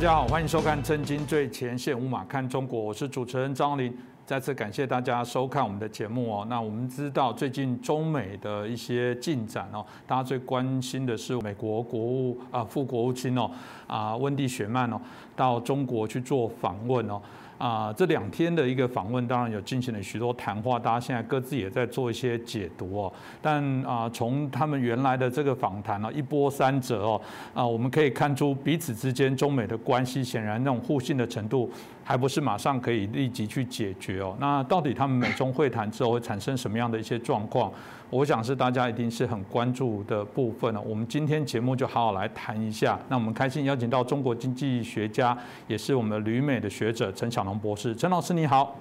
大家好，欢迎收看《震惊最前线》，五马看中国，我是主持人张林。再次感谢大家收看我们的节目哦。那我们知道最近中美的一些进展哦，大家最关心的是美国国务啊副国务卿哦啊温蒂雪曼哦到中国去做访问哦。啊，这两天的一个访问，当然有进行了许多谈话，大家现在各自也在做一些解读哦。但啊，从他们原来的这个访谈呢，一波三折哦，啊，我们可以看出彼此之间中美的关系，显然那种互信的程度。还不是马上可以立即去解决哦。那到底他们美中会谈之后会产生什么样的一些状况？我想是大家一定是很关注的部分了。我们今天节目就好好来谈一下。那我们开心邀请到中国经济学家，也是我们旅美的学者陈小龙博士。陈老师你好，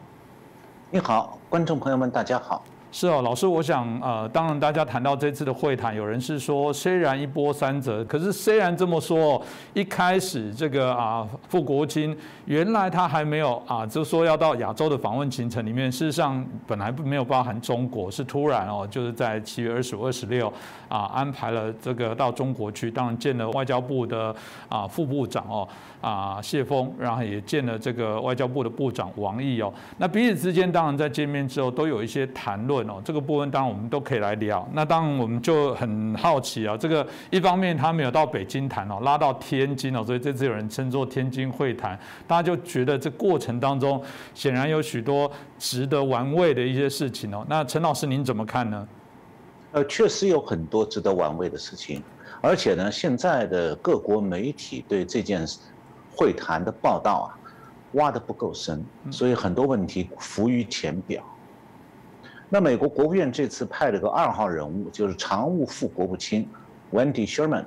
你好，观众朋友们大家好。是哦，老师，我想，呃，当然，大家谈到这次的会谈，有人是说，虽然一波三折，可是虽然这么说，一开始这个啊，副国卿原来他还没有啊，就说要到亚洲的访问行程里面，事实上本来没有包含中国，是突然哦，就是在七月二十五、二十六啊，安排了这个到中国去，当然见了外交部的啊副部长哦。啊，谢峰，然后也见了这个外交部的部长王毅哦。那彼此之间当然在见面之后都有一些谈论哦。这个部分当然我们都可以来聊。那当然我们就很好奇啊，这个一方面他没有到北京谈哦，拉到天津哦，所以这次有人称作天津会谈。大家就觉得这过程当中显然有许多值得玩味的一些事情哦。那陈老师您怎么看呢？呃，确实有很多值得玩味的事情，而且呢，现在的各国媒体对这件事。会谈的报道啊，挖的不够深，所以很多问题浮于浅表。那美国国务院这次派了个二号人物，就是常务副国务卿 Wendy Sherman。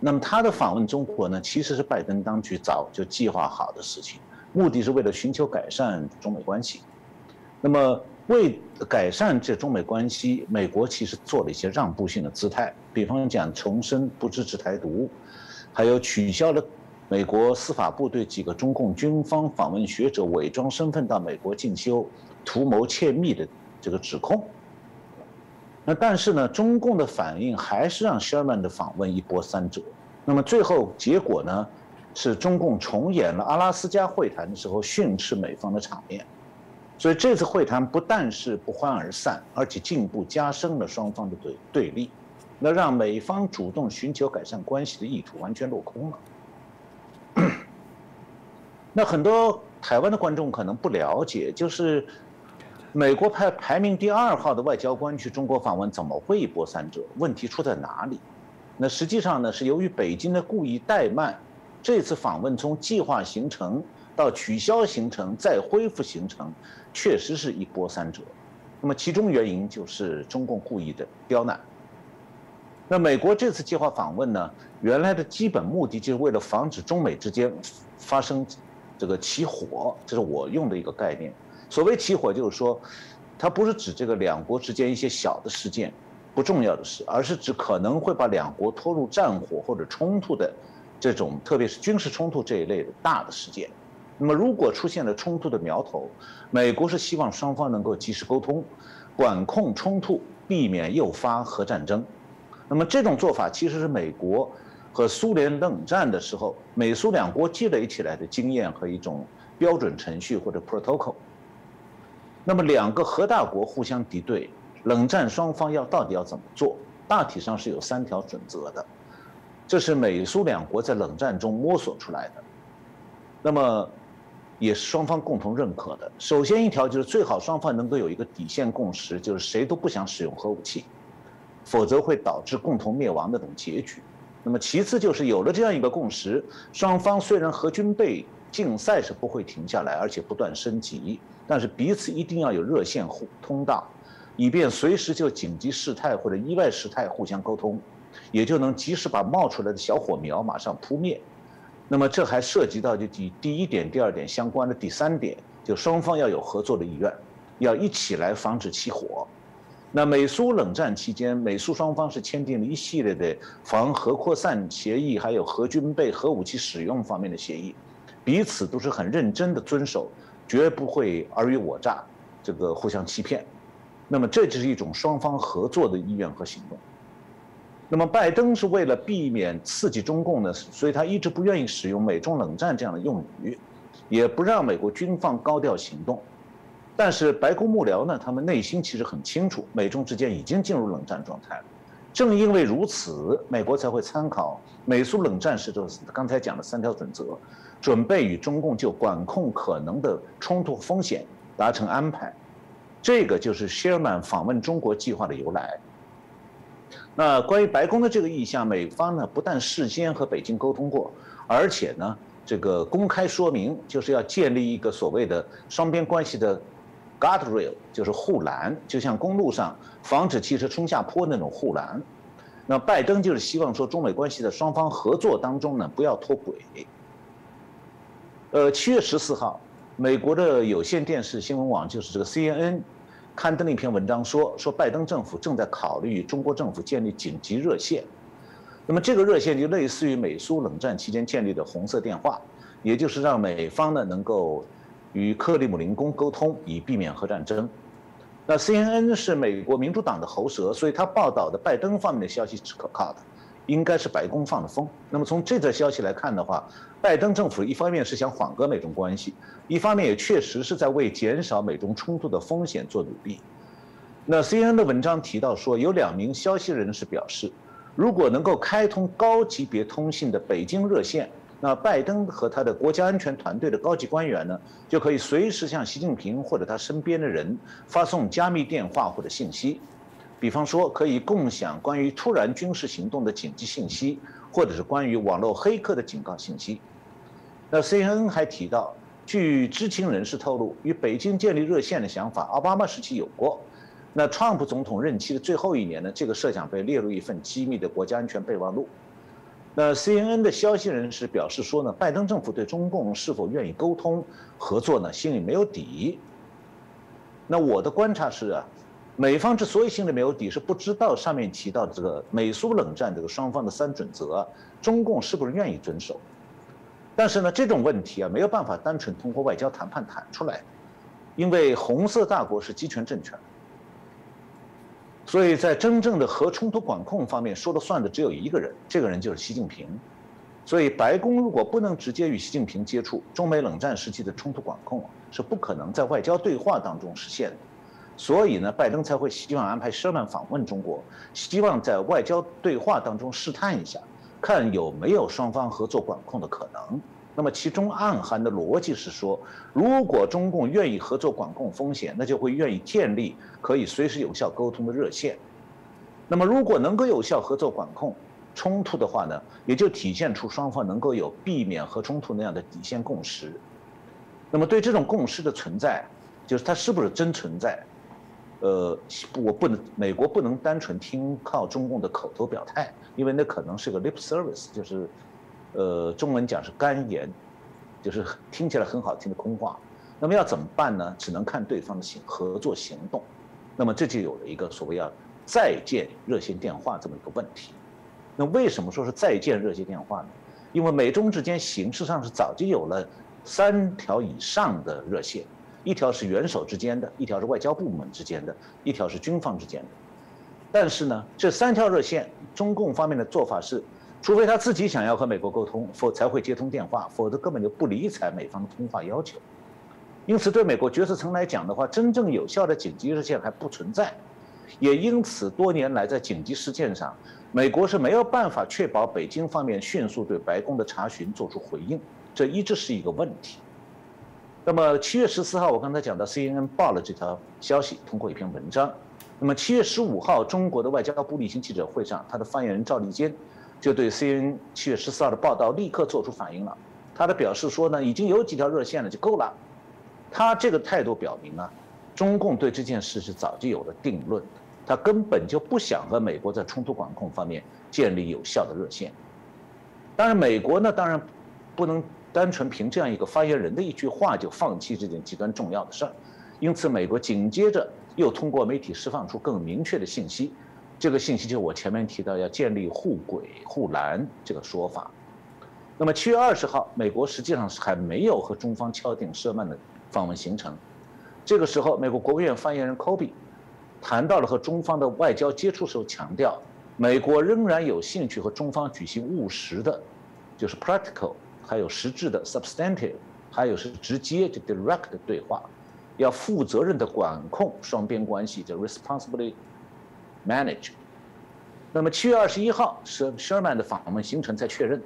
那么他的访问中国呢，其实是拜登当局早就计划好的事情，目的是为了寻求改善中美关系。那么为改善这中美关系，美国其实做了一些让步性的姿态，比方讲重申不支持台独，还有取消了。美国司法部对几个中共军方访问学者伪装身份到美国进修、图谋窃密的这个指控。那但是呢，中共的反应还是让 Sherman 的访问一波三折。那么最后结果呢，是中共重演了阿拉斯加会谈的时候训斥美方的场面。所以这次会谈不但是不欢而散，而且进一步加深了双方的对对立，那让美方主动寻求改善关系的意图完全落空了。那很多台湾的观众可能不了解，就是美国派排名第二号的外交官去中国访问，怎么会一波三折？问题出在哪里？那实际上呢，是由于北京的故意怠慢，这次访问从计划行程到取消行程再恢复行程，确实是一波三折。那么其中原因就是中共故意的刁难。那美国这次计划访问呢，原来的基本目的就是为了防止中美之间发生。这个起火，这是我用的一个概念。所谓起火，就是说，它不是指这个两国之间一些小的事件、不重要的事，而是指可能会把两国拖入战火或者冲突的这种，特别是军事冲突这一类的大的事件。那么，如果出现了冲突的苗头，美国是希望双方能够及时沟通，管控冲突，避免诱发核战争。那么，这种做法其实是美国。和苏联冷战的时候，美苏两国积累起来的经验和一种标准程序或者 protocol。那么两个核大国互相敌对，冷战双方要到底要怎么做？大体上是有三条准则的，这是美苏两国在冷战中摸索出来的。那么也是双方共同认可的。首先一条就是最好双方能够有一个底线共识，就是谁都不想使用核武器，否则会导致共同灭亡那种结局。那么其次就是有了这样一个共识，双方虽然核军备竞赛是不会停下来，而且不断升级，但是彼此一定要有热线互通道，以便随时就紧急事态或者意外事态互相沟通，也就能及时把冒出来的小火苗马上扑灭。那么这还涉及到就第第一点、第二点相关的第三点，就双方要有合作的意愿，要一起来防止起火。那美苏冷战期间，美苏双方是签订了一系列的防核扩散协议，还有核军备、核武器使用方面的协议，彼此都是很认真的遵守，绝不会尔虞我诈，这个互相欺骗。那么这就是一种双方合作的意愿和行动。那么拜登是为了避免刺激中共呢，所以他一直不愿意使用美中冷战这样的用语，也不让美国军方高调行动。但是白宫幕僚呢，他们内心其实很清楚，美中之间已经进入冷战状态了。正因为如此，美国才会参考美苏冷战时的刚才讲的三条准则，准备与中共就管控可能的冲突风险达成安排。这个就是 Sherman 访问中国计划的由来。那关于白宫的这个意向，美方呢不但事先和北京沟通过，而且呢这个公开说明，就是要建立一个所谓的双边关系的。Guardrail 就是护栏，就像公路上防止汽车冲下坡那种护栏。那拜登就是希望说，中美关系的双方合作当中呢，不要脱轨。呃，七月十四号，美国的有线电视新闻网就是这个 CNN，刊登了一篇文章，说说拜登政府正在考虑与中国政府建立紧急热线。那么这个热线就类似于美苏冷战期间建立的红色电话，也就是让美方呢能够。与克里姆林宫沟通，以避免核战争。那 CNN 是美国民主党的喉舌，所以他报道的拜登方面的消息是可靠的，应该是白宫放的风。那么从这则消息来看的话，拜登政府一方面是想缓和美中关系，一方面也确实是在为减少美中冲突的风险做努力。那 CNN 的文章提到说，有两名消息人士表示，如果能够开通高级别通信的北京热线。那拜登和他的国家安全团队的高级官员呢，就可以随时向习近平或者他身边的人发送加密电话或者信息，比方说可以共享关于突然军事行动的紧急信息，或者是关于网络黑客的警告信息。那 CNN 还提到，据知情人士透露，与北京建立热线的想法，奥巴马时期有过。那川普总统任期的最后一年呢，这个设想被列入一份机密的国家安全备忘录。那 CNN 的消息人士表示说呢，拜登政府对中共是否愿意沟通合作呢，心里没有底。那我的观察是啊，美方之所以心里没有底，是不知道上面提到的这个美苏冷战这个双方的三准则，中共是不是愿意遵守？但是呢，这种问题啊，没有办法单纯通过外交谈判谈出来，因为红色大国是集权政权。所以在真正的核冲突管控方面，说了算的只有一个人，这个人就是习近平。所以白宫如果不能直接与习近平接触，中美冷战时期的冲突管控是不可能在外交对话当中实现的。所以呢，拜登才会希望安排舍曼访问中国，希望在外交对话当中试探一下，看有没有双方合作管控的可能。那么其中暗含的逻辑是说，如果中共愿意合作管控风险，那就会愿意建立可以随时有效沟通的热线。那么如果能够有效合作管控冲突的话呢，也就体现出双方能够有避免核冲突那样的底线共识。那么对这种共识的存在，就是它是不是真存在？呃，我不能，美国不能单纯听靠中共的口头表态，因为那可能是个 lip service，就是。呃，中文讲是干言，就是听起来很好听的空话。那么要怎么办呢？只能看对方的行合作行动。那么这就有了一个所谓要再见热线电话这么一个问题。那为什么说是再见热线电话呢？因为美中之间形式上是早就有了三条以上的热线，一条是元首之间的，一条是外交部门之间的，一条是军方之间的。但是呢，这三条热线，中共方面的做法是。除非他自己想要和美国沟通，否才会接通电话，否则根本就不理睬美方的通话要求。因此，对美国决策层来讲的话，真正有效的紧急热线还不存在。也因此，多年来在紧急事件上，美国是没有办法确保北京方面迅速对白宫的查询做出回应，这一直是一个问题。那么，七月十四号，我刚才讲到 CNN 报了这条消息，通过一篇文章。那么，七月十五号，中国的外交部例行记者会上，他的发言人赵立坚。就对 CNN 七月十四号的报道立刻做出反应了，他的表示说呢，已经有几条热线了就够了。他这个态度表明啊，中共对这件事是早就有了定论，他根本就不想和美国在冲突管控方面建立有效的热线。当然，美国呢，当然不能单纯凭这样一个发言人的一句话就放弃这件极端重要的事儿，因此美国紧接着又通过媒体释放出更明确的信息。这个信息就是我前面提到要建立互轨护栏这个说法。那么七月二十号，美国实际上是还没有和中方敲定舍曼的访问行程。这个时候，美国国务院发言人科比谈到了和中方的外交接触时候，强调美国仍然有兴趣和中方举行务实的，就是 practical，还有实质的 substantive，还有是直接的 direct 的对话，要负责任的管控双边关系，叫 responsibly manage。那么七月二十一号是 Sherman 的访问行程在确认，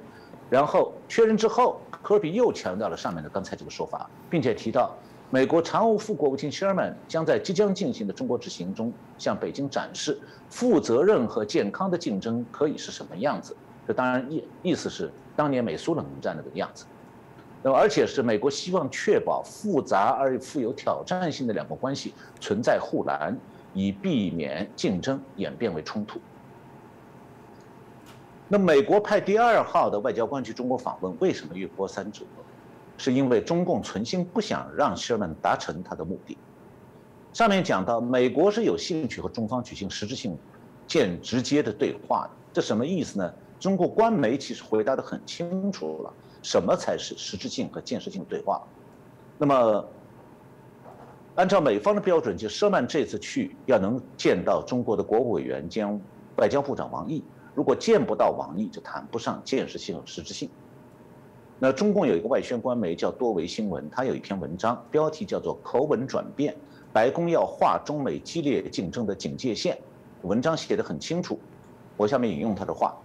然后确认之后，科比又强调了上面的刚才这个说法，并且提到。美国常务副国务卿 Sherman 将在即将进行的中国之行中向北京展示负责任和健康的竞争可以是什么样子。这当然意意思是当年美苏冷战那个样子。那么，而且是美国希望确保复杂而富有挑战性的两国关系存在护栏，以避免竞争演变为冲突。那美国派第二号的外交官去中国访问，为什么一波三折？是因为中共存心不想让施莱恩达成他的目的。上面讲到，美国是有兴趣和中方举行实质性、见直接的对话的。这什么意思呢？中国官媒其实回答的很清楚了，什么才是实质性和建设性对话。那么，按照美方的标准，就 Sherman 这次去要能见到中国的国务委员兼外交部长王毅。如果见不到王毅，就谈不上建设性和实质性。那中共有一个外宣官媒叫多维新闻，它有一篇文章，标题叫做“口吻转变，白宫要画中美激烈竞争的警戒线”。文章写得很清楚，我下面引用他的话。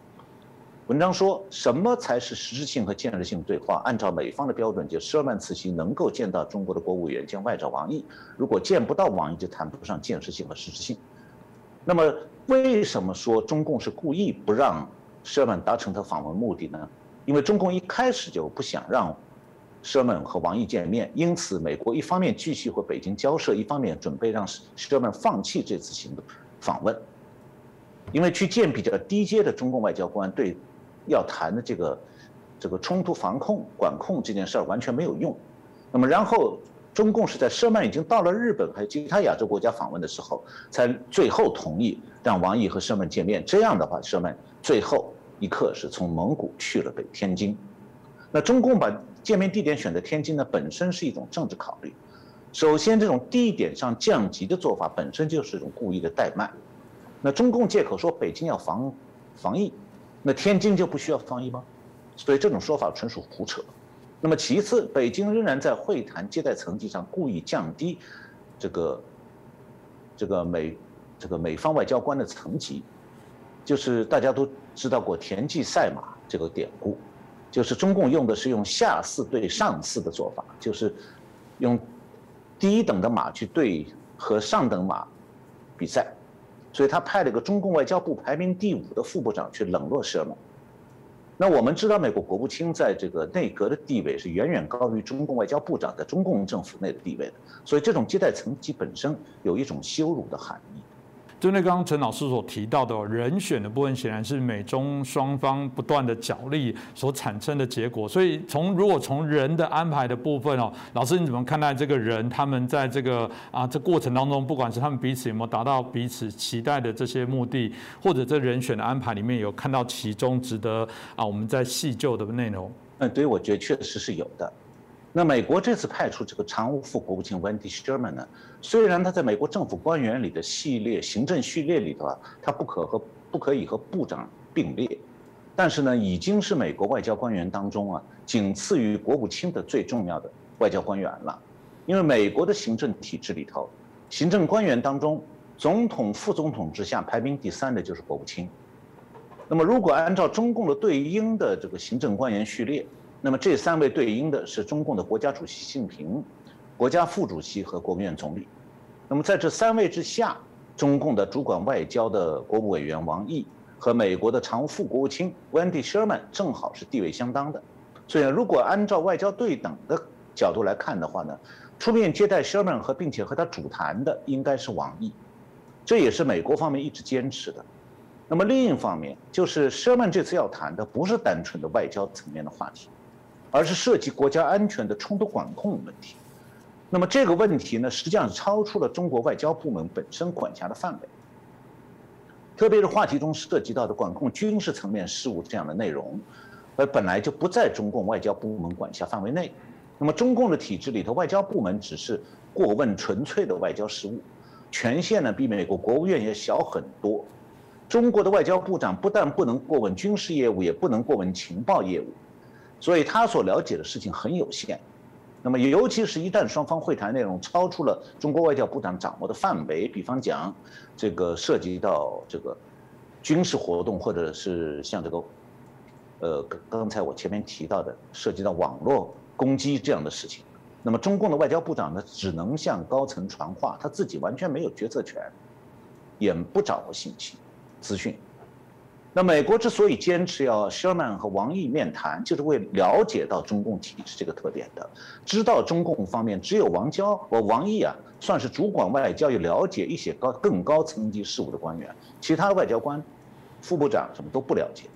文章说什么才是实质性和建设性对话？按照美方的标准，就舍曼此行能够见到中国的国务院兼外长王毅，如果见不到王毅，就谈不上建设性和实质性。那么，为什么说中共是故意不让舍曼达成他访问目的呢？因为中共一开始就不想让舍曼和王毅见面，因此美国一方面继续和北京交涉，一方面准备让舍曼放弃这次行动访问。因为去见比较低阶的中共外交官，对要谈的这个这个冲突防控管控这件事儿完全没有用。那么然后中共是在舍曼已经到了日本还有其他亚洲国家访问的时候，才最后同意让王毅和舍曼见面。这样的话，舍曼最后。一刻是从蒙古去了北天津，那中共把见面地点选择天津呢，本身是一种政治考虑。首先，这种地点上降级的做法本身就是一种故意的怠慢。那中共借口说北京要防防疫，那天津就不需要防疫吗？所以这种说法纯属胡扯。那么其次，北京仍然在会谈接待层级上故意降低这个这个美这个美方外交官的层级。就是大家都知道过田忌赛马这个典故，就是中共用的是用下四对上四的做法，就是用低等的马去对和上等马比赛，所以他派了个中共外交部排名第五的副部长去冷落舍曼。那我们知道，美国国务卿在这个内阁的地位是远远高于中共外交部长在中共政府内的地位的，所以这种接待层级本身有一种羞辱的含义。就那刚刚陈老师所提到的人选的部分，显然是美中双方不断的角力所产生的结果。所以从如果从人的安排的部分哦，老师你怎么看待这个人？他们在这个啊这过程当中，不管是他们彼此有没有达到彼此期待的这些目的，或者这人选的安排里面有看到其中值得啊我们在细究的内容？嗯，对，我觉得确实是有的。那美国这次派出这个常务副国务卿 Wendy Sherman 呢？虽然他在美国政府官员里的系列行政序列里头啊，他不可和不可以和部长并列，但是呢，已经是美国外交官员当中啊，仅次于国务卿的最重要的外交官员了。因为美国的行政体制里头，行政官员当中，总统、副总统之下排名第三的就是国务卿。那么，如果按照中共的对应的这个行政官员序列，那么这三位对应的是中共的国家主席习近平、国家副主席和国务院总理。那么在这三位之下，中共的主管外交的国务委员王毅和美国的常务副国务卿 Wendy Sherman 正好是地位相当的。所以，如果按照外交对等的角度来看的话呢，出面接待 Sherman 和并且和他主谈的应该是王毅，这也是美国方面一直坚持的。那么另一方面，就是 Sherman 这次要谈的不是单纯的外交层面的话题。而是涉及国家安全的冲突管控问题，那么这个问题呢，实际上是超出了中国外交部门本身管辖的范围。特别是话题中涉及到的管控军事层面事务这样的内容，而本来就不在中共外交部门管辖范围内。那么中共的体制里头，外交部门只是过问纯粹的外交事务，权限呢比美国国务院也小很多。中国的外交部长不但不能过问军事业务，也不能过问情报业务，所以他所了解的事情很有限。那么，尤其是一旦双方会谈内容超出了中国外交部长掌握的范围，比方讲，这个涉及到这个军事活动，或者是像这个，呃，刚刚才我前面提到的涉及到网络攻击这样的事情，那么中共的外交部长呢，只能向高层传话，他自己完全没有决策权，也不掌握信息资讯。那美国之所以坚持要希尔曼和王毅面谈，就是为了解到中共体制这个特点的，知道中共方面只有王娇和王毅啊，算是主管外交，又了解一些高更高层级事务的官员，其他的外交官、副部长什么都不了解。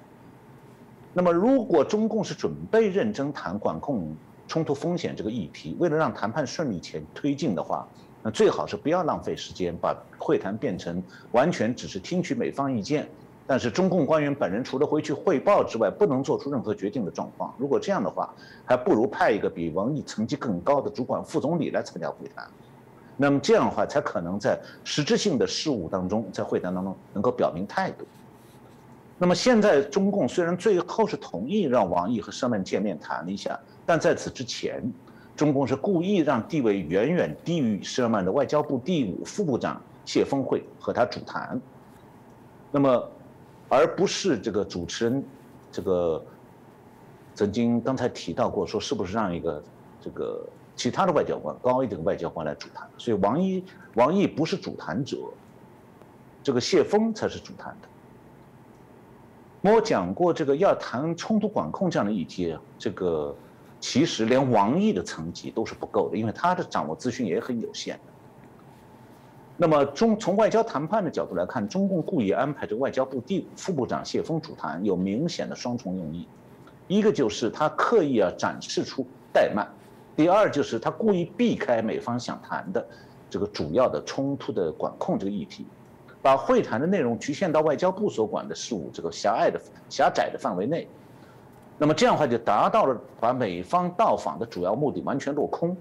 那么，如果中共是准备认真谈管控冲突风险这个议题，为了让谈判顺利前推进的话，那最好是不要浪费时间，把会谈变成完全只是听取美方意见。但是中共官员本人除了回去汇报之外，不能做出任何决定的状况。如果这样的话，还不如派一个比王毅层级更高的主管副总理来参加会谈。那么这样的话，才可能在实质性的事务当中，在会谈当中能够表明态度。那么现在中共虽然最后是同意让王毅和舍曼见面谈了一下，但在此之前，中共是故意让地位远远低于舍曼的外交部第五副部长谢峰会和他主谈。那么。而不是这个主持人，这个曾经刚才提到过，说是不是让一个这个其他的外交官高一点的外交官来主谈？所以王毅王毅不是主谈者，这个谢峰才是主谈的。我讲过，这个要谈冲突管控这样的议题，这个其实连王毅的层级都是不够的，因为他的掌握资讯也很有限。那么中从外交谈判的角度来看，中共故意安排这外交部第五副部长谢峰主谈，有明显的双重用意。一个就是他刻意要展示出怠慢，第二就是他故意避开美方想谈的这个主要的冲突的管控这个议题，把会谈的内容局限到外交部所管的事务这个狭隘的狭窄的范围内。那么这样的话就达到了把美方到访的主要目的完全落空，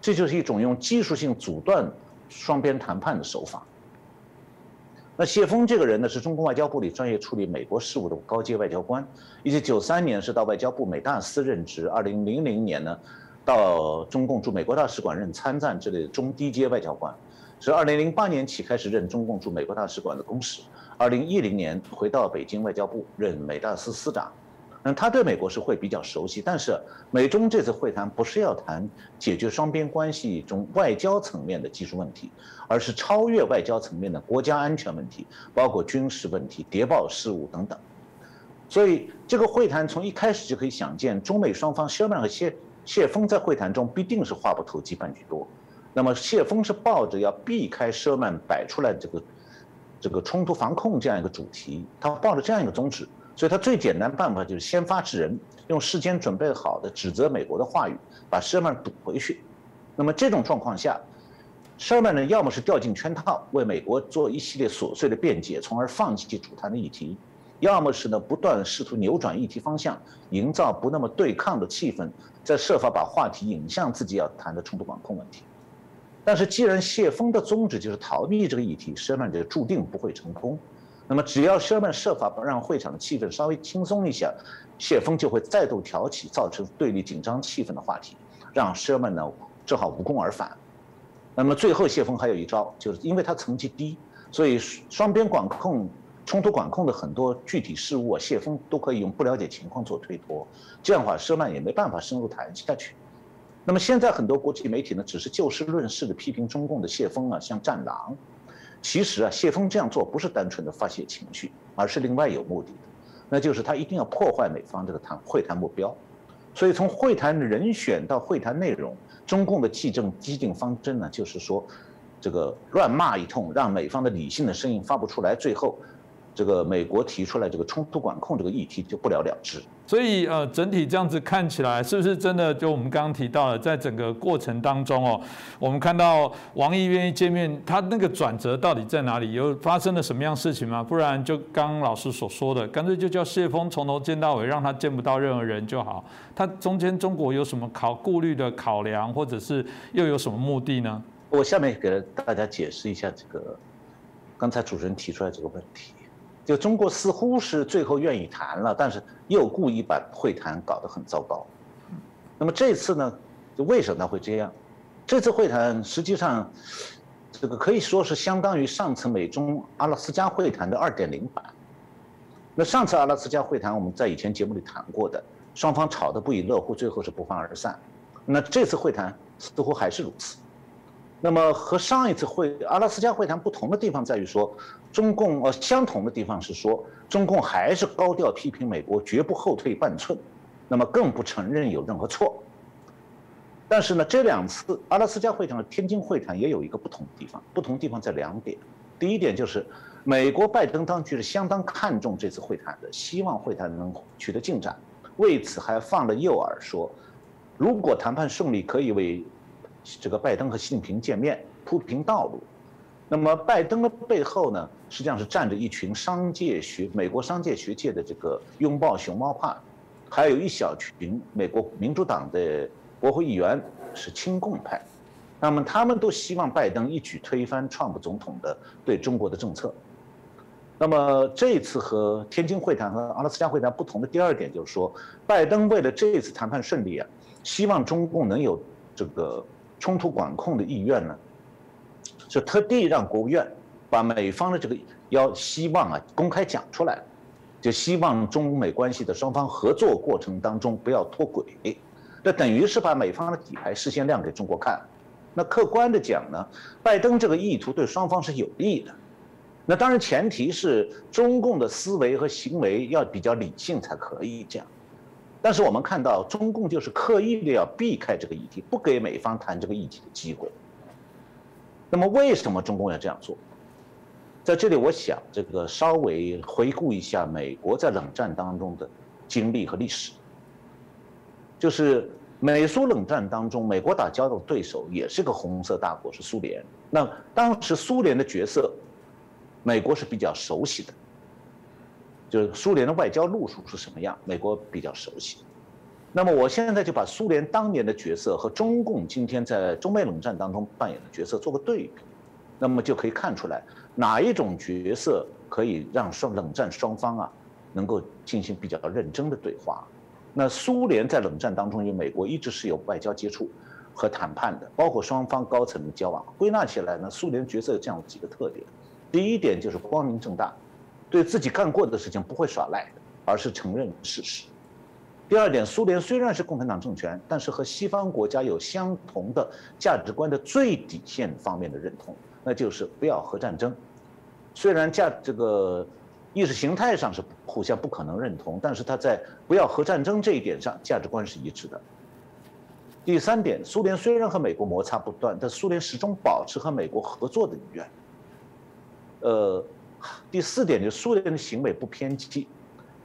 这就是一种用技术性阻断。双边谈判的手法。那谢峰这个人呢，是中国外交部里专业处理美国事务的高阶外交官。一九九三年是到外交部美大司任职，二零零零年呢，到中共驻美国大使馆任参赞之类的中低阶外交官。是二零零八年起开始任中共驻美国大使馆的公使，二零一零年回到北京外交部任美大司司长。那，他对美国是会比较熟悉，但是美中这次会谈不是要谈解决双边关系中外交层面的技术问题，而是超越外交层面的国家安全问题，包括军事问题、谍报事务等等。所以这个会谈从一开始就可以想见，中美双方谢曼和谢谢峰在会谈中必定是话不投机半句多。那么谢峰是抱着要避开舍曼摆出来这个这个冲突防控这样一个主题，他抱着这样一个宗旨。所以他最简单办法就是先发制人，用事先准备好的指责美国的话语，把舍曼堵回去。那么这种状况下，舍曼呢，要么是掉进圈套，为美国做一系列琐碎的辩解，从而放弃主谈的议题；要么是呢，不断试图扭转议题方向，营造不那么对抗的气氛，再设法把话题引向自己要谈的冲突管控问题。但是既然谢峰的宗旨就是逃避这个议题，舍曼就注定不会成功。那么，只要舍曼设法不让会场的气氛稍微轻松一下，谢峰就会再度挑起造成对立紧张气氛的话题，让舍曼呢只好无功而返。那么最后，谢峰还有一招，就是因为他层级低，所以双边管控、冲突管控的很多具体事务啊，谢峰都可以用不了解情况做推脱。这样的话，舍曼也没办法深入谈下去。那么现在很多国际媒体呢，只是就事论事的批评中共的谢峰啊，像战狼。其实啊，谢峰这样做不是单纯的发泄情绪，而是另外有目的的，那就是他一定要破坏美方这个谈会谈目标。所以从会谈人选到会谈内容，中共的既政激进方针呢，就是说，这个乱骂一通，让美方的理性的声音发不出来，最后。这个美国提出来这个冲突管控这个议题就不了了之，所以呃整体这样子看起来是不是真的？就我们刚刚提到了，在整个过程当中哦，我们看到王毅愿意见面，他那个转折到底在哪里？有发生了什么样事情吗？不然就刚老师所说的，干脆就叫谢峰从头见到尾，让他见不到任何人就好。他中间中国有什么考顾虑的考量，或者是又有什么目的呢？我下面给大家解释一下这个刚才主持人提出来这个问题。就中国似乎是最后愿意谈了，但是又故意把会谈搞得很糟糕。那么这次呢，就为什么会这样？这次会谈实际上，这个可以说是相当于上次美中阿拉斯加会谈的二点零版。那上次阿拉斯加会谈我们在以前节目里谈过的，双方吵得不亦乐乎，最后是不欢而散。那这次会谈似乎还是如此。那么和上一次会阿拉斯加会谈不同的地方在于说，中共呃相同的地方是说，中共还是高调批评美国绝不后退半寸，那么更不承认有任何错。但是呢，这两次阿拉斯加会谈和天津会谈也有一个不同的地方，不同地方在两点。第一点就是，美国拜登当局是相当看重这次会谈的，希望会谈能取得进展，为此还放了诱饵说，如果谈判顺利，可以为。这个拜登和习近平见面铺平道路，那么拜登的背后呢，实际上是站着一群商界学美国商界学界的这个拥抱熊猫派，还有一小群美国民主党的国会议员是亲共派，那么他们都希望拜登一举推翻川普总统的对中国的政策。那么这次和天津会谈和阿拉斯加会谈不同的第二点就是说，拜登为了这一次谈判顺利啊，希望中共能有这个。冲突管控的意愿呢，是特地让国务院把美方的这个要希望啊公开讲出来，就希望中美关系的双方合作过程当中不要脱轨，那等于是把美方的底牌事先亮给中国看。那客观的讲呢，拜登这个意图对双方是有利的，那当然前提是中共的思维和行为要比较理性才可以这样。但是我们看到，中共就是刻意的要避开这个议题，不给美方谈这个议题的机会。那么，为什么中共要这样做？在这里，我想这个稍微回顾一下美国在冷战当中的经历和历史。就是美苏冷战当中，美国打交道的对手也是个红色大国，是苏联。那当时苏联的角色，美国是比较熟悉的。就是苏联的外交路数是什么样，美国比较熟悉。那么我现在就把苏联当年的角色和中共今天在中美冷战当中扮演的角色做个对比，那么就可以看出来哪一种角色可以让双冷战双方啊能够进行比较认真的对话。那苏联在冷战当中与美国一直是有外交接触和谈判的，包括双方高层的交往。归纳起来呢，苏联角色有这样几个特点：第一点就是光明正大。对自己干过的事情不会耍赖，而是承认事实。第二点，苏联虽然是共产党政权，但是和西方国家有相同的价值观的最底线方面的认同，那就是不要核战争。虽然价这个意识形态上是互相不可能认同，但是他在不要核战争这一点上价值观是一致的。第三点，苏联虽然和美国摩擦不断，但苏联始终保持和美国合作的意愿。呃。第四点就是苏联的行为不偏激，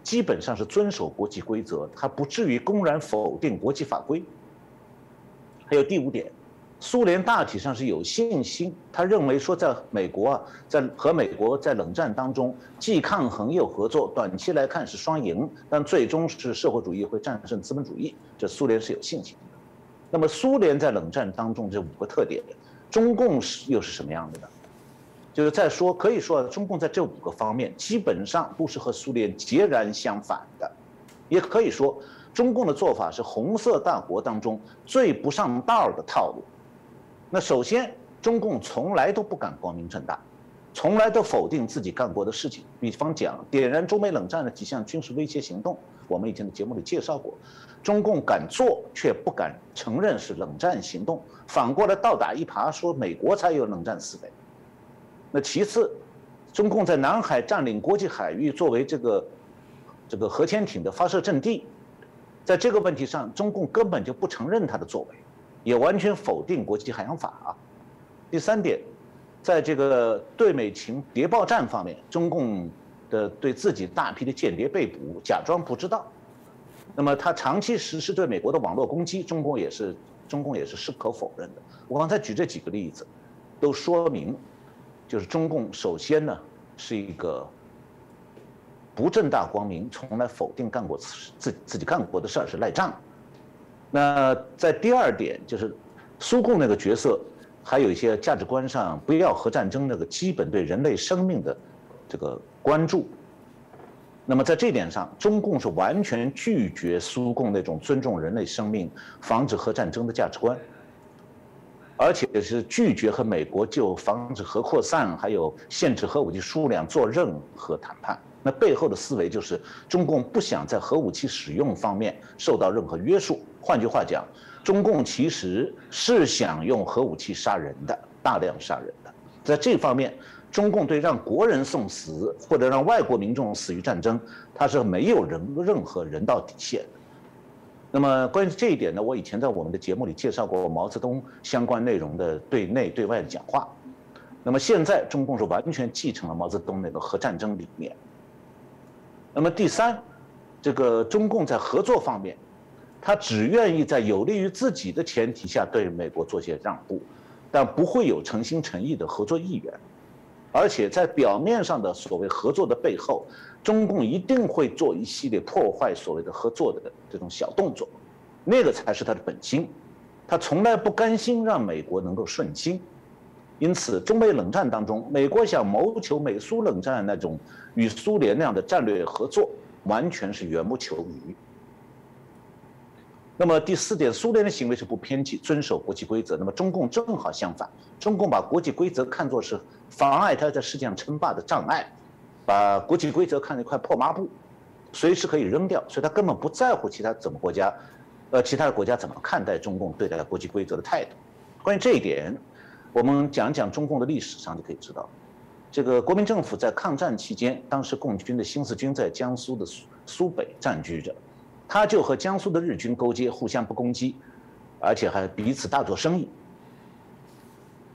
基本上是遵守国际规则，还不至于公然否定国际法规。还有第五点，苏联大体上是有信心，他认为说在美国啊，在和美国在冷战当中既抗衡又合作，短期来看是双赢，但最终是社会主义会战胜资本主义，这苏联是有信心的。那么苏联在冷战当中这五个特点，中共是又是什么样的呢？就是在说，可以说中共在这五个方面基本上都是和苏联截然相反的，也可以说，中共的做法是红色大国当中最不上道的套路。那首先，中共从来都不敢光明正大，从来都否定自己干过的事情。比方讲，点燃中美冷战的几项军事威胁行动，我们以前的节目里介绍过，中共敢做却不敢承认是冷战行动，反过来倒打一耙，说美国才有冷战思维。那其次，中共在南海占领国际海域作为这个这个核潜艇的发射阵地，在这个问题上，中共根本就不承认他的作为，也完全否定国际海洋法啊。第三点，在这个对美情谍报战方面，中共的对自己大批的间谍被捕，假装不知道。那么他长期实施对美国的网络攻击，中共也是中共也是矢可否认的。我刚才举这几个例子，都说明。就是中共首先呢是一个不正大光明，从来否定干过自自己干过的事儿是赖账。那在第二点就是苏共那个角色，还有一些价值观上不要核战争那个基本对人类生命的这个关注，那么在这点上，中共是完全拒绝苏共那种尊重人类生命、防止核战争的价值观，而且是拒绝和美国就防止核扩散还有限制核武器数量做任何谈判。那背后的思维就是中共不想在核武器使用方面受到任何约束。换句话讲，中共其实是想用核武器杀人的，大量杀人的。在这方面。中共对让国人送死或者让外国民众死于战争，它是没有人任何人道底线。那么关于这一点呢，我以前在我们的节目里介绍过毛泽东相关内容的对内对外的讲话。那么现在中共是完全继承了毛泽东那个核战争理念。那么第三，这个中共在合作方面，他只愿意在有利于自己的前提下对美国做些让步，但不会有诚心诚意的合作意愿。而且在表面上的所谓合作的背后，中共一定会做一系列破坏所谓的合作的这种小动作，那个才是他的本心。他从来不甘心让美国能够顺心，因此中美冷战当中，美国想谋求美苏冷战那种与苏联那样的战略合作，完全是缘木求鱼。那么第四点，苏联的行为是不偏激、遵守国际规则。那么中共正好相反，中共把国际规则看作是妨碍他在世界上称霸的障碍，把国际规则看成一块破抹布，随时可以扔掉。所以他根本不在乎其他怎么国家，呃，其他的国家怎么看待中共对待国际规则的态度。关于这一点，我们讲讲中共的历史上就可以知道，这个国民政府在抗战期间，当时共军的新四军在江苏的苏苏北占据着。他就和江苏的日军勾结，互相不攻击，而且还彼此大做生意，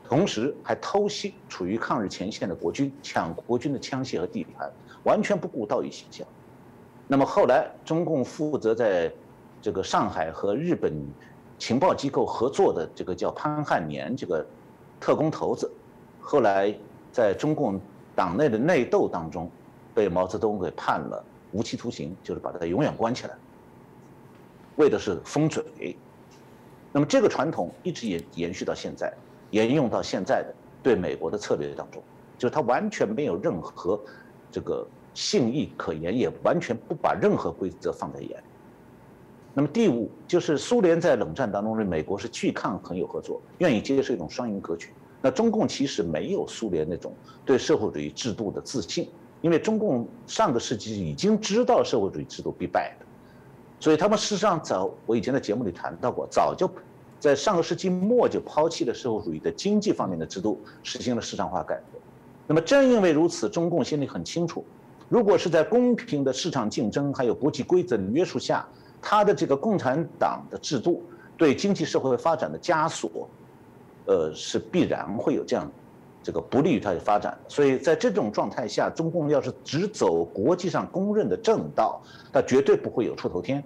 同时还偷袭处于抗日前线的国军，抢国军的枪械和地盘，完全不顾道义形象。那么后来，中共负责在这个上海和日本情报机构合作的这个叫潘汉年这个特工头子，后来在中共党内的内斗当中，被毛泽东给判了无期徒刑，就是把他永远关起来。为的是封嘴，那么这个传统一直延延续到现在，沿用到现在的对美国的策略当中，就是他完全没有任何这个信义可言，也完全不把任何规则放在眼里。那么第五就是苏联在冷战当中对美国是拒抗很有合作，愿意接受一种双赢格局。那中共其实没有苏联那种对社会主义制度的自信，因为中共上个世纪已经知道社会主义制度必败的。所以他们事实上早，我以前在节目里谈到过，早就在上个世纪末就抛弃了社会主义的经济方面的制度，实行了市场化改革。那么正因为如此，中共心里很清楚，如果是在公平的市场竞争还有国际规则的约束下，他的这个共产党的制度对经济社会发展的枷锁，呃，是必然会有这样。这个不利于它的发展，所以在这种状态下，中共要是只走国际上公认的正道，它绝对不会有出头天。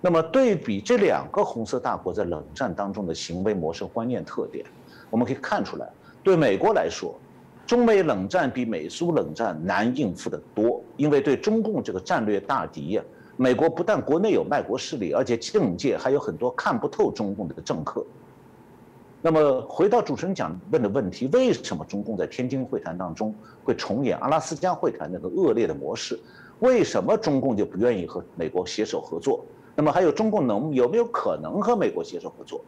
那么对比这两个红色大国在冷战当中的行为模式、观念特点，我们可以看出来，对美国来说，中美冷战比美苏冷战难应付得多，因为对中共这个战略大敌呀，美国不但国内有卖国势力，而且政界还有很多看不透中共的政客。那么回到主持人讲问的问题，为什么中共在天津会谈当中会重演阿拉斯加会谈那个恶劣的模式？为什么中共就不愿意和美国携手合作？那么还有中共能有没有可能和美国携手合作？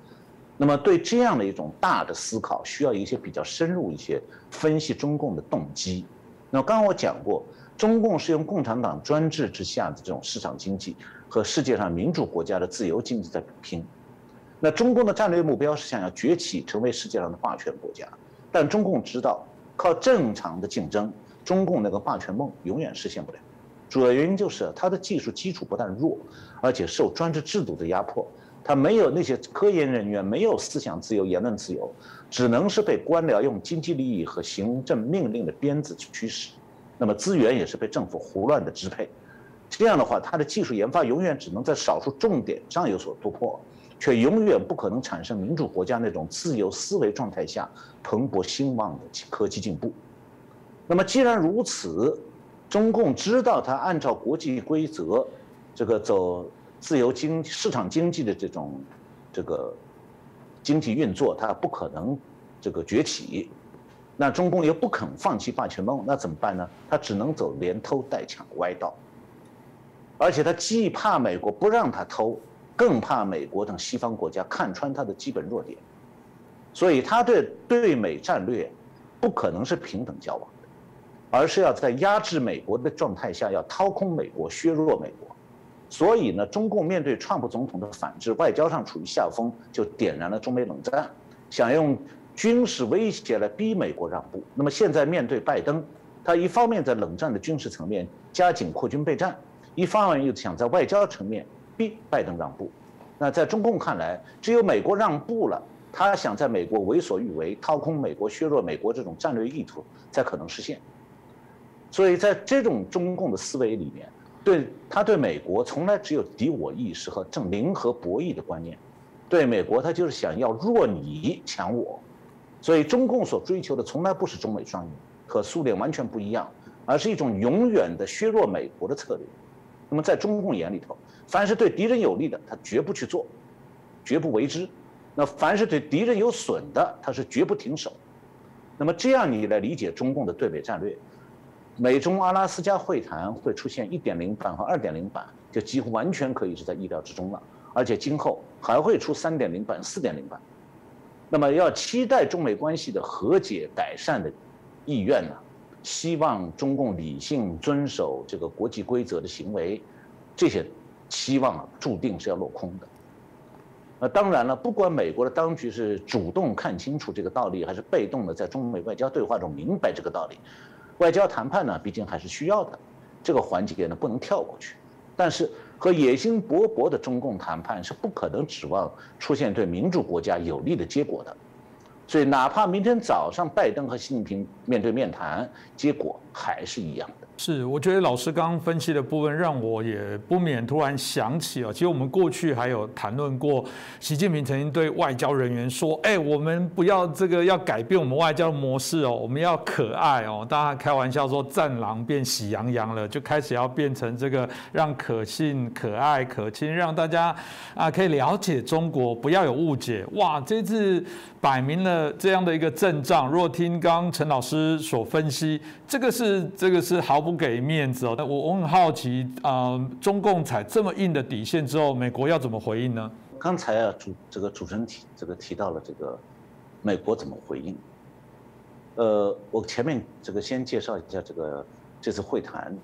那么对这样的一种大的思考，需要一些比较深入一些分析中共的动机。那么刚刚我讲过，中共是用共产党专制之下的这种市场经济和世界上民主国家的自由经济在比拼。那中共的战略目标是想要崛起，成为世界上的霸权国家，但中共知道，靠正常的竞争，中共那个霸权梦永远实现不了。主要原因就是它的技术基础不但弱，而且受专制制度的压迫，它没有那些科研人员，没有思想自由、言论自由，只能是被官僚用经济利益和行政命令的鞭子驱使，那么资源也是被政府胡乱的支配。这样的话，它的技术研发永远只能在少数重点上有所突破。却永远不可能产生民主国家那种自由思维状态下蓬勃兴旺的科技进步。那么既然如此，中共知道他按照国际规则，这个走自由经市场经济的这种这个经济运作，它不可能这个崛起。那中共又不肯放弃霸权梦，那怎么办呢？他只能走连偷带抢歪道。而且他既怕美国不让他偷，更怕美国等西方国家看穿他的基本弱点，所以他对对美战略不可能是平等交往的，而是要在压制美国的状态下要掏空美国、削弱美国。所以呢，中共面对川普总统的反制，外交上处于下风，就点燃了中美冷战，想用军事威胁来逼美国让步。那么现在面对拜登，他一方面在冷战的军事层面加紧扩军备战。一方面又想在外交层面逼拜登让步，那在中共看来，只有美国让步了，他想在美国为所欲为、掏空美国、削弱美国这种战略意图才可能实现。所以在这种中共的思维里面，对他对美国从来只有敌我意识和正零和博弈的观念，对美国他就是想要弱你强我，所以中共所追求的从来不是中美双赢，和苏联完全不一样，而是一种永远的削弱美国的策略。那么在中共眼里头，凡是对敌人有利的，他绝不去做，绝不为之；那凡是对敌人有损的，他是绝不停手。那么这样你来理解中共的对美战略，美中阿拉斯加会谈会出现一点零版和二点零版，就几乎完全可以是在意料之中了。而且今后还会出三点零版、四点零版。那么要期待中美关系的和解改善的意愿呢？希望中共理性遵守这个国际规则的行为，这些期望啊，注定是要落空的。那当然了，不管美国的当局是主动看清楚这个道理，还是被动的在中美外交对话中明白这个道理，外交谈判呢，毕竟还是需要的，这个环节呢不能跳过去。但是和野心勃勃的中共谈判是不可能指望出现对民主国家有利的结果的。所以，哪怕明天早上拜登和习近平面对面谈，结果还是一样的。是，我觉得老师刚刚分析的部分，让我也不免突然想起哦，其实我们过去还有谈论过，习近平曾经对外交人员说：“哎，我们不要这个要改变我们外交模式哦，我们要可爱哦。”大家开玩笑说，战狼变喜羊羊了，就开始要变成这个让可信、可爱、可亲，让大家啊可以了解中国，不要有误解。哇，这次摆明了这样的一个阵仗。若听刚陈老师所分析，这个是这个是毫不。给面子哦，但我我很好奇啊，中共踩这么硬的底线之后，美国要怎么回应呢？刚才啊主这个主持人提这个提到了这个美国怎么回应？呃，我前面这个先介绍一下这个这次会谈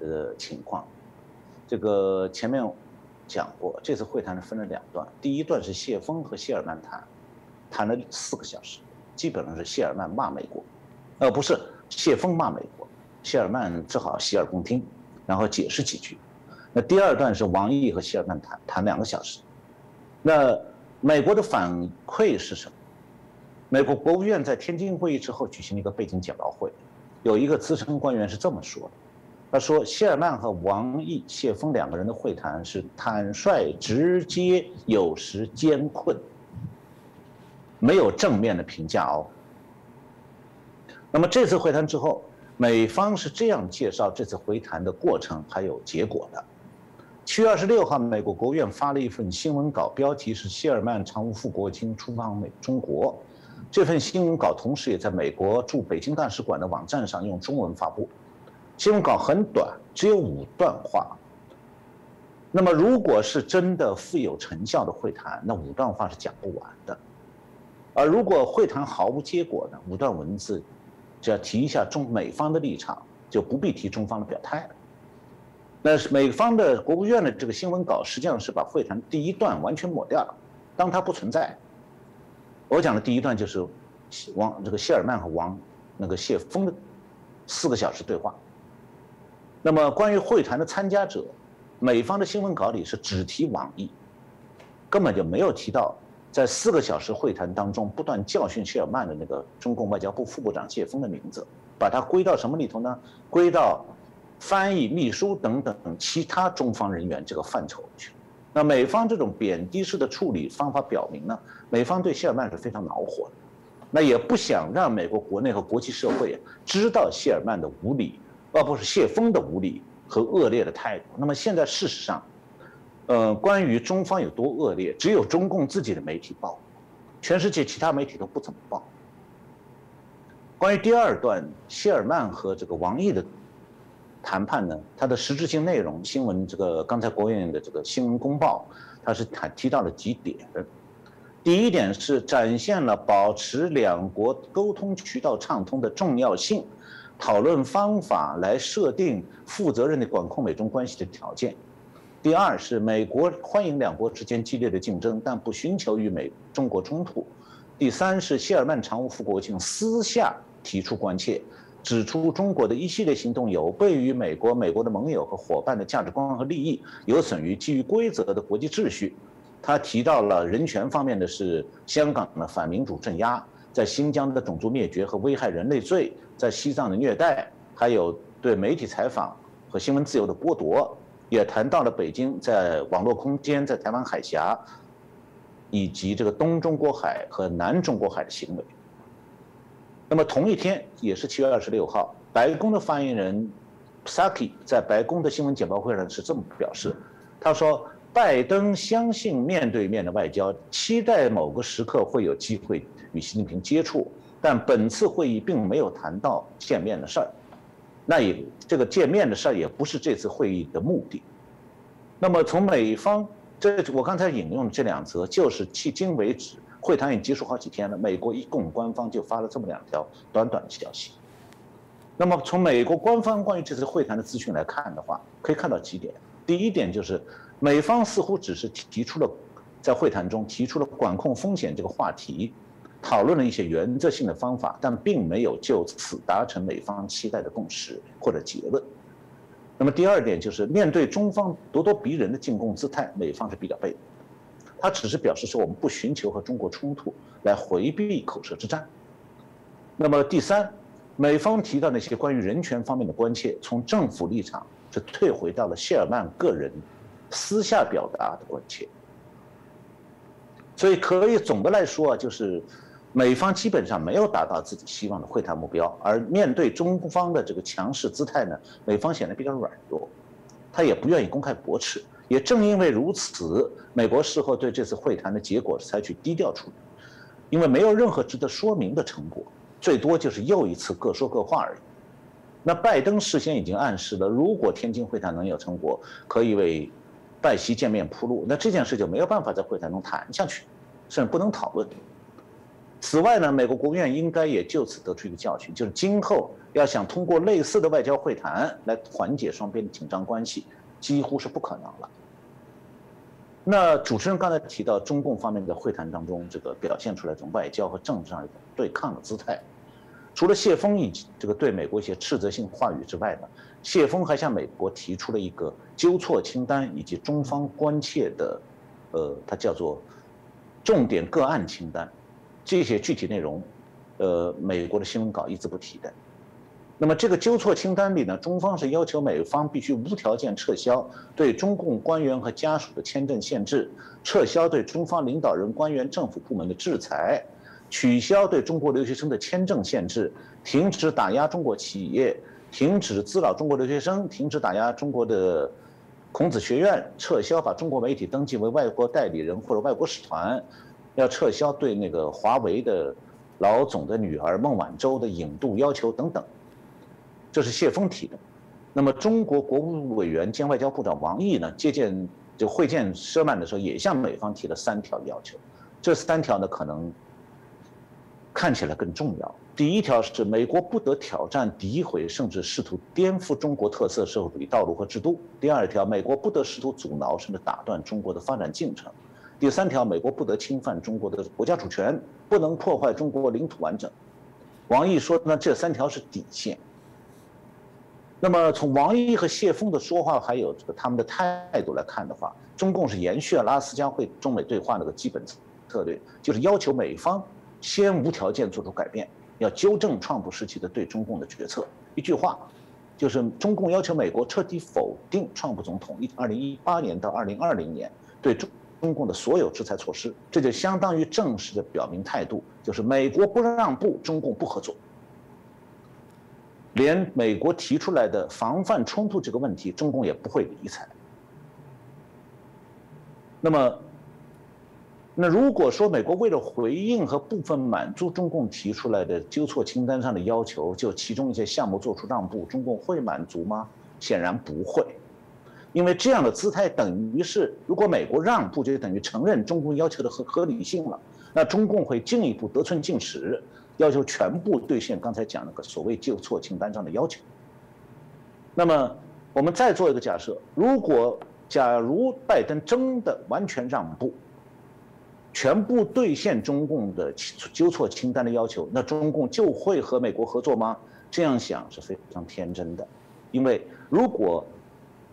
呃情况。这个前面讲过，这次会谈呢分了两段，第一段是谢峰和谢尔曼谈，谈了四个小时，基本上是谢尔曼骂美国，呃不是谢峰骂美国。谢尔曼只好洗耳恭听，然后解释几句。那第二段是王毅和谢尔曼谈谈两个小时。那美国的反馈是什么？美国国务院在天津会议之后举行了一个背景简报会，有一个资深官员是这么说的：他说，谢尔曼和王毅、谢峰两个人的会谈是坦率、直接，有时艰困，没有正面的评价哦。那么这次会谈之后。美方是这样介绍这次会谈的过程还有结果的。七月二十六号，美国国务院发了一份新闻稿，标题是“谢尔曼常务副国务卿出访美中国”。这份新闻稿同时也在美国驻北京大使馆的网站上用中文发布。新闻稿很短，只有五段话。那么，如果是真的富有成效的会谈，那五段话是讲不完的。而如果会谈毫无结果呢？五段文字。只要提一下中美方的立场，就不必提中方的表态了。那是美方的国务院的这个新闻稿，实际上是把会谈第一段完全抹掉了，当它不存在。我讲的第一段就是王这个谢尔曼和王那个谢峰的四个小时对话。那么关于会谈的参加者，美方的新闻稿里是只提网易，根本就没有提到。在四个小时会谈当中，不断教训谢尔曼的那个中共外交部副部长谢峰的名字，把它归到什么里头呢？归到翻译、秘书等等其他中方人员这个范畴去。那美方这种贬低式的处理方法表明呢，美方对谢尔曼是非常恼火的，那也不想让美国国内和国际社会知道谢尔曼的无理，而不是谢峰的无理和恶劣的态度。那么现在事实上。呃，关于中方有多恶劣，只有中共自己的媒体报，全世界其他媒体都不怎么报。关于第二段谢尔曼和这个王毅的谈判呢，它的实质性内容，新闻这个刚才国务院的这个新闻公报，它是谈提到了几点。第一点是展现了保持两国沟通渠道畅通的重要性，讨论方法来设定负责任的管控美中关系的条件。第二是美国欢迎两国之间激烈的竞争，但不寻求与美中国冲突。第三是谢尔曼常务副国务卿私下提出关切，指出中国的一系列行动有悖于美国、美国的盟友和伙伴的价值观和利益，有损于基于规则的国际秩序。他提到了人权方面的是香港的反民主镇压，在新疆的种族灭绝和危害人类罪，在西藏的虐待，还有对媒体采访和新闻自由的剥夺，也谈到了北京在网络空间、在台湾海峡，以及这个东中国海和南中国海的行为。那么同一天，也是七月二十六号，白宫的发言人 Psaki 在白宫的新闻简报会上是这么表示，他说。拜登相信面对面的外交，期待某个时刻会有机会与习近平接触，但本次会议并没有谈到见面的事儿。那也这个见面的事儿也不是这次会议的目的。那么从美方，这我刚才引用的这两则，就是迄今为止会谈已经结束好几天了，美国一共官方就发了这么两条短短的消息。那么从美国官方关于这次会谈的资讯来看的话，可以看到几点。第一点就是。美方似乎只是提出了，在会谈中提出了管控风险这个话题，讨论了一些原则性的方法，但并没有就此达成美方期待的共识或者结论。那么第二点就是面对中方咄咄逼人的进攻姿态，美方是比较被动，他只是表示说我们不寻求和中国冲突，来回避口舌之战。那么第三，美方提到那些关于人权方面的关切，从政府立场是退回到了谢尔曼个人。私下表达的关切，所以可以总的来说啊，就是美方基本上没有达到自己希望的会谈目标，而面对中方的这个强势姿态呢，美方显得比较软弱，他也不愿意公开驳斥。也正因为如此，美国事后对这次会谈的结果采取低调处理，因为没有任何值得说明的成果，最多就是又一次各说各话而已。那拜登事先已经暗示了，如果天津会谈能有成果，可以为。拜习见面铺路，那这件事就没有办法在会谈中谈下去，甚至不能讨论。此外呢，美国国务院应该也就此得出一个教训，就是今后要想通过类似的外交会谈来缓解双边的紧张关系，几乎是不可能了。那主持人刚才提到中共方面的会谈当中，这个表现出来一种外交和政治上一种对抗的姿态，除了谢峰以及这个对美国一些斥责性话语之外呢？谢峰还向美国提出了一个纠错清单，以及中方关切的，呃，他叫做重点个案清单，这些具体内容，呃，美国的新闻稿一字不提的。那么这个纠错清单里呢，中方是要求美方必须无条件撤销对中共官员和家属的签证限制，撤销对中方领导人、官员、政府部门的制裁，取消对中国留学生的签证限制，停止打压中国企业。停止滋扰中国留学生，停止打压中国的孔子学院，撤销把中国媒体登记为外国代理人或者外国使团，要撤销对那个华为的老总的女儿孟晚舟的引渡要求等等。这是谢峰提的。那么，中国国务委员兼外交部长王毅呢，接见就会见舍曼的时候，也向美方提了三条要求。这三条呢，可能看起来更重要。第一条是美国不得挑战、诋毁，甚至试图颠覆中国特色社会主义道路和制度。第二条，美国不得试图阻挠甚至打断中国的发展进程。第三条，美国不得侵犯中国的国家主权，不能破坏中国领土完整。王毅说呢，这三条是底线。那么从王毅和谢峰的说话，还有这个他们的态度来看的话，中共是延续了拉斯加会中美对话那个基本策略，就是要求美方先无条件做出改变。要纠正川普时期的对中共的决策，一句话，就是中共要求美国彻底否定川普总统一二零一八年到二零二零年对中中共的所有制裁措施，这就相当于正式的表明态度，就是美国不让步，中共不合作，连美国提出来的防范冲突这个问题，中共也不会理睬。那么。那如果说美国为了回应和部分满足中共提出来的纠错清单上的要求，就其中一些项目做出让步，中共会满足吗？显然不会，因为这样的姿态等于是，如果美国让步，就等于承认中共要求的合合理性了。那中共会进一步得寸进尺，要求全部兑现刚才讲那个所谓纠错清单上的要求。那么我们再做一个假设，如果假如拜登真的完全让步，全部兑现中共的纠错清单的要求，那中共就会和美国合作吗？这样想是非常天真的，因为如果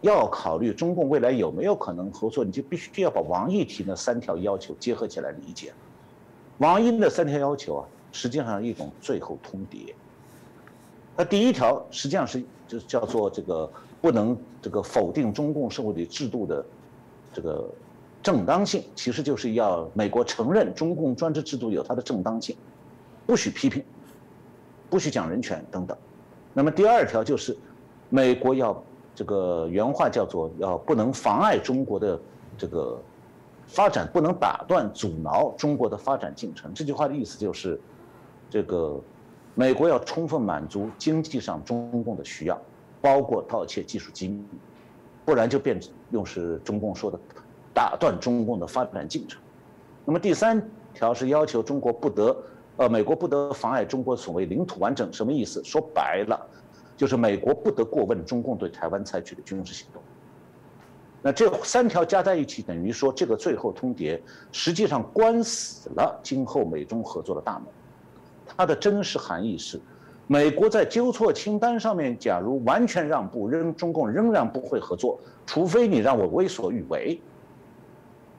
要考虑中共未来有没有可能合作，你就必须要把王毅提那三条要求结合起来理解。王毅的三条要求啊，实际上一种最后通牒。那第一条实际上是就叫做这个不能这个否定中共社会主义制度的这个。正当性其实就是要美国承认中共专制制度有它的正当性，不许批评，不许讲人权等等。那么第二条就是，美国要这个原话叫做要不能妨碍中国的这个发展，不能打断阻挠中国的发展进程。这句话的意思就是，这个美国要充分满足经济上中共的需要，包括盗窃技术机密，不然就变用是中共说的。打断中共的发展进程，那么第三条是要求中国不得，呃，美国不得妨碍中国所谓领土完整，什么意思？说白了，就是美国不得过问中共对台湾采取的军事行动。那这三条加在一起，等于说这个最后通牒实际上关死了今后美中合作的大门。它的真实含义是，美国在纠错清单上面，假如完全让步，仍中共仍然不会合作，除非你让我为所欲为。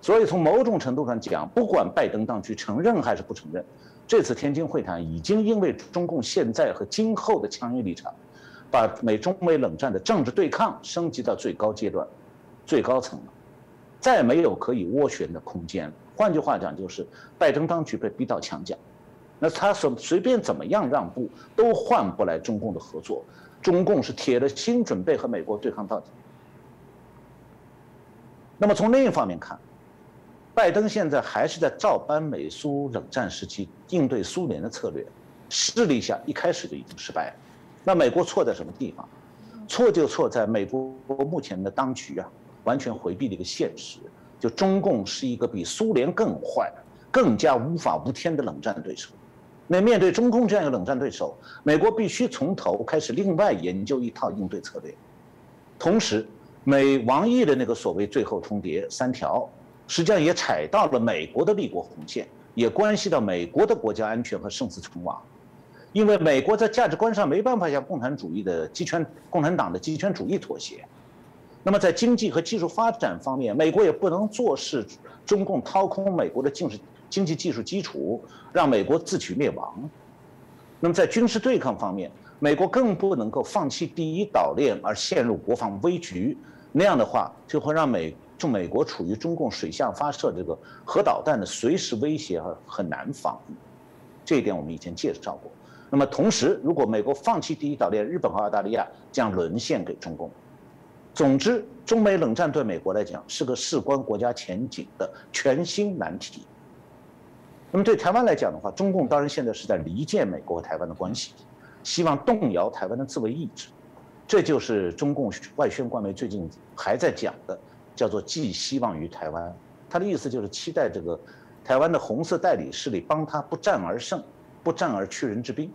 所以从某种程度上讲，不管拜登当局承认还是不承认，这次天津会谈已经因为中共现在和今后的强硬立场，把美中美冷战的政治对抗升级到最高阶段、最高层了，再没有可以斡旋的空间了。换句话讲，就是拜登当局被逼到墙角，那他随随便怎么样让步，都换不来中共的合作。中共是铁了心准备和美国对抗到底。那么从另一方面看，拜登现在还是在照搬美苏冷战时期应对苏联的策略，试了一下，一开始就已经失败了。那美国错在什么地方？错就错在美国目前的当局啊，完全回避了一个现实，就中共是一个比苏联更坏、更加无法无天的冷战对手。那面对中共这样一个冷战对手，美国必须从头开始另外研究一套应对策略。同时，美王毅的那个所谓最后通牒三条。实际上也踩到了美国的立国红线，也关系到美国的国家安全和生死存亡。因为美国在价值观上没办法向共产主义的集权、共产党的集权主义妥协，那么在经济和技术发展方面，美国也不能坐视中共掏空美国的经济经济技术基础，让美国自取灭亡。那么在军事对抗方面，美国更不能够放弃第一岛链而陷入国防危局，那样的话就会让美。就美国处于中共水下发射这个核导弹的随时威胁而很难防御，这一点我们以前介绍过。那么同时，如果美国放弃第一岛链，日本和澳大利亚将沦陷给中共。总之，中美冷战对美国来讲是个事关国家前景的全新难题。那么对台湾来讲的话，中共当然现在是在离间美国和台湾的关系，希望动摇台湾的自卫意志。这就是中共外宣官媒最近还在讲的。叫做寄希望于台湾，他的意思就是期待这个台湾的红色代理势力帮他不战而胜，不战而屈人之兵。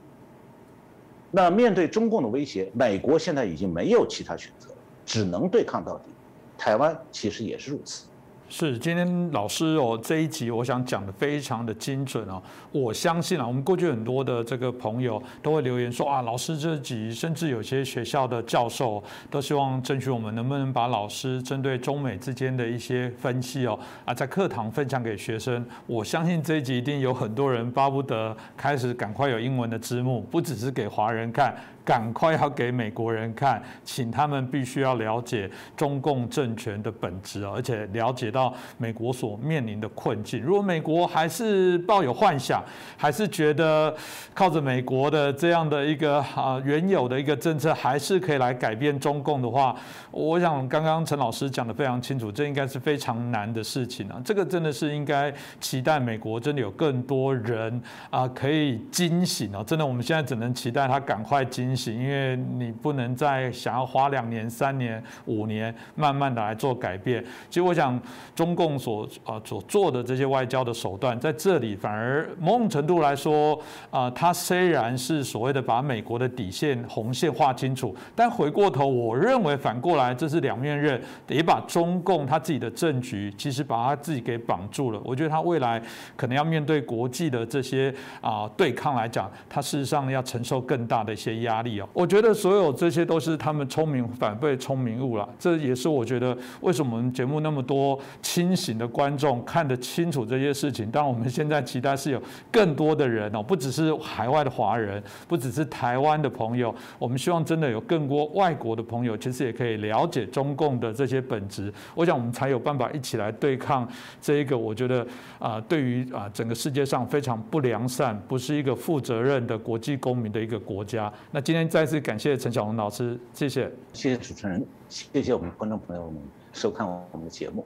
那面对中共的威胁，美国现在已经没有其他选择，只能对抗到底。台湾其实也是如此。是，今天老师哦这一集我想讲的非常的精准哦，我相信啊，我们过去很多的这个朋友都会留言说啊，老师这集甚至有些学校的教授都希望争取我们能不能把老师针对中美之间的一些分析哦啊，在课堂分享给学生。我相信这一集一定有很多人巴不得开始赶快有英文的字幕，不只是给华人看。赶快要给美国人看，请他们必须要了解中共政权的本质而且了解到美国所面临的困境。如果美国还是抱有幻想，还是觉得靠着美国的这样的一个啊原有的一个政策，还是可以来改变中共的话，我想刚刚陈老师讲的非常清楚，这应该是非常难的事情啊。这个真的是应该期待美国真的有更多人啊可以惊醒啊！真的，我们现在只能期待他赶快惊因为你不能再想要花两年、三年、五年，慢慢的来做改变。其实我想，中共所啊所做的这些外交的手段，在这里反而某种程度来说啊，它虽然是所谓的把美国的底线红线画清楚，但回过头，我认为反过来这是两面刃，也把中共他自己的政局其实把他自己给绑住了。我觉得他未来可能要面对国际的这些啊对抗来讲，他事实上要承受更大的一些压我觉得所有这些都是他们聪明反被聪明误了，这也是我觉得为什么我们节目那么多清醒的观众看得清楚这些事情。当然，我们现在期待是有更多的人哦，不只是海外的华人，不只是台湾的朋友，我们希望真的有更多外国的朋友，其实也可以了解中共的这些本质。我想我们才有办法一起来对抗这一个，我觉得啊，对于啊整个世界上非常不良善、不是一个负责任的国际公民的一个国家。那今今天再次感谢陈小红老师，谢谢，谢谢主持人，谢谢我们观众朋友们收看我们的节目。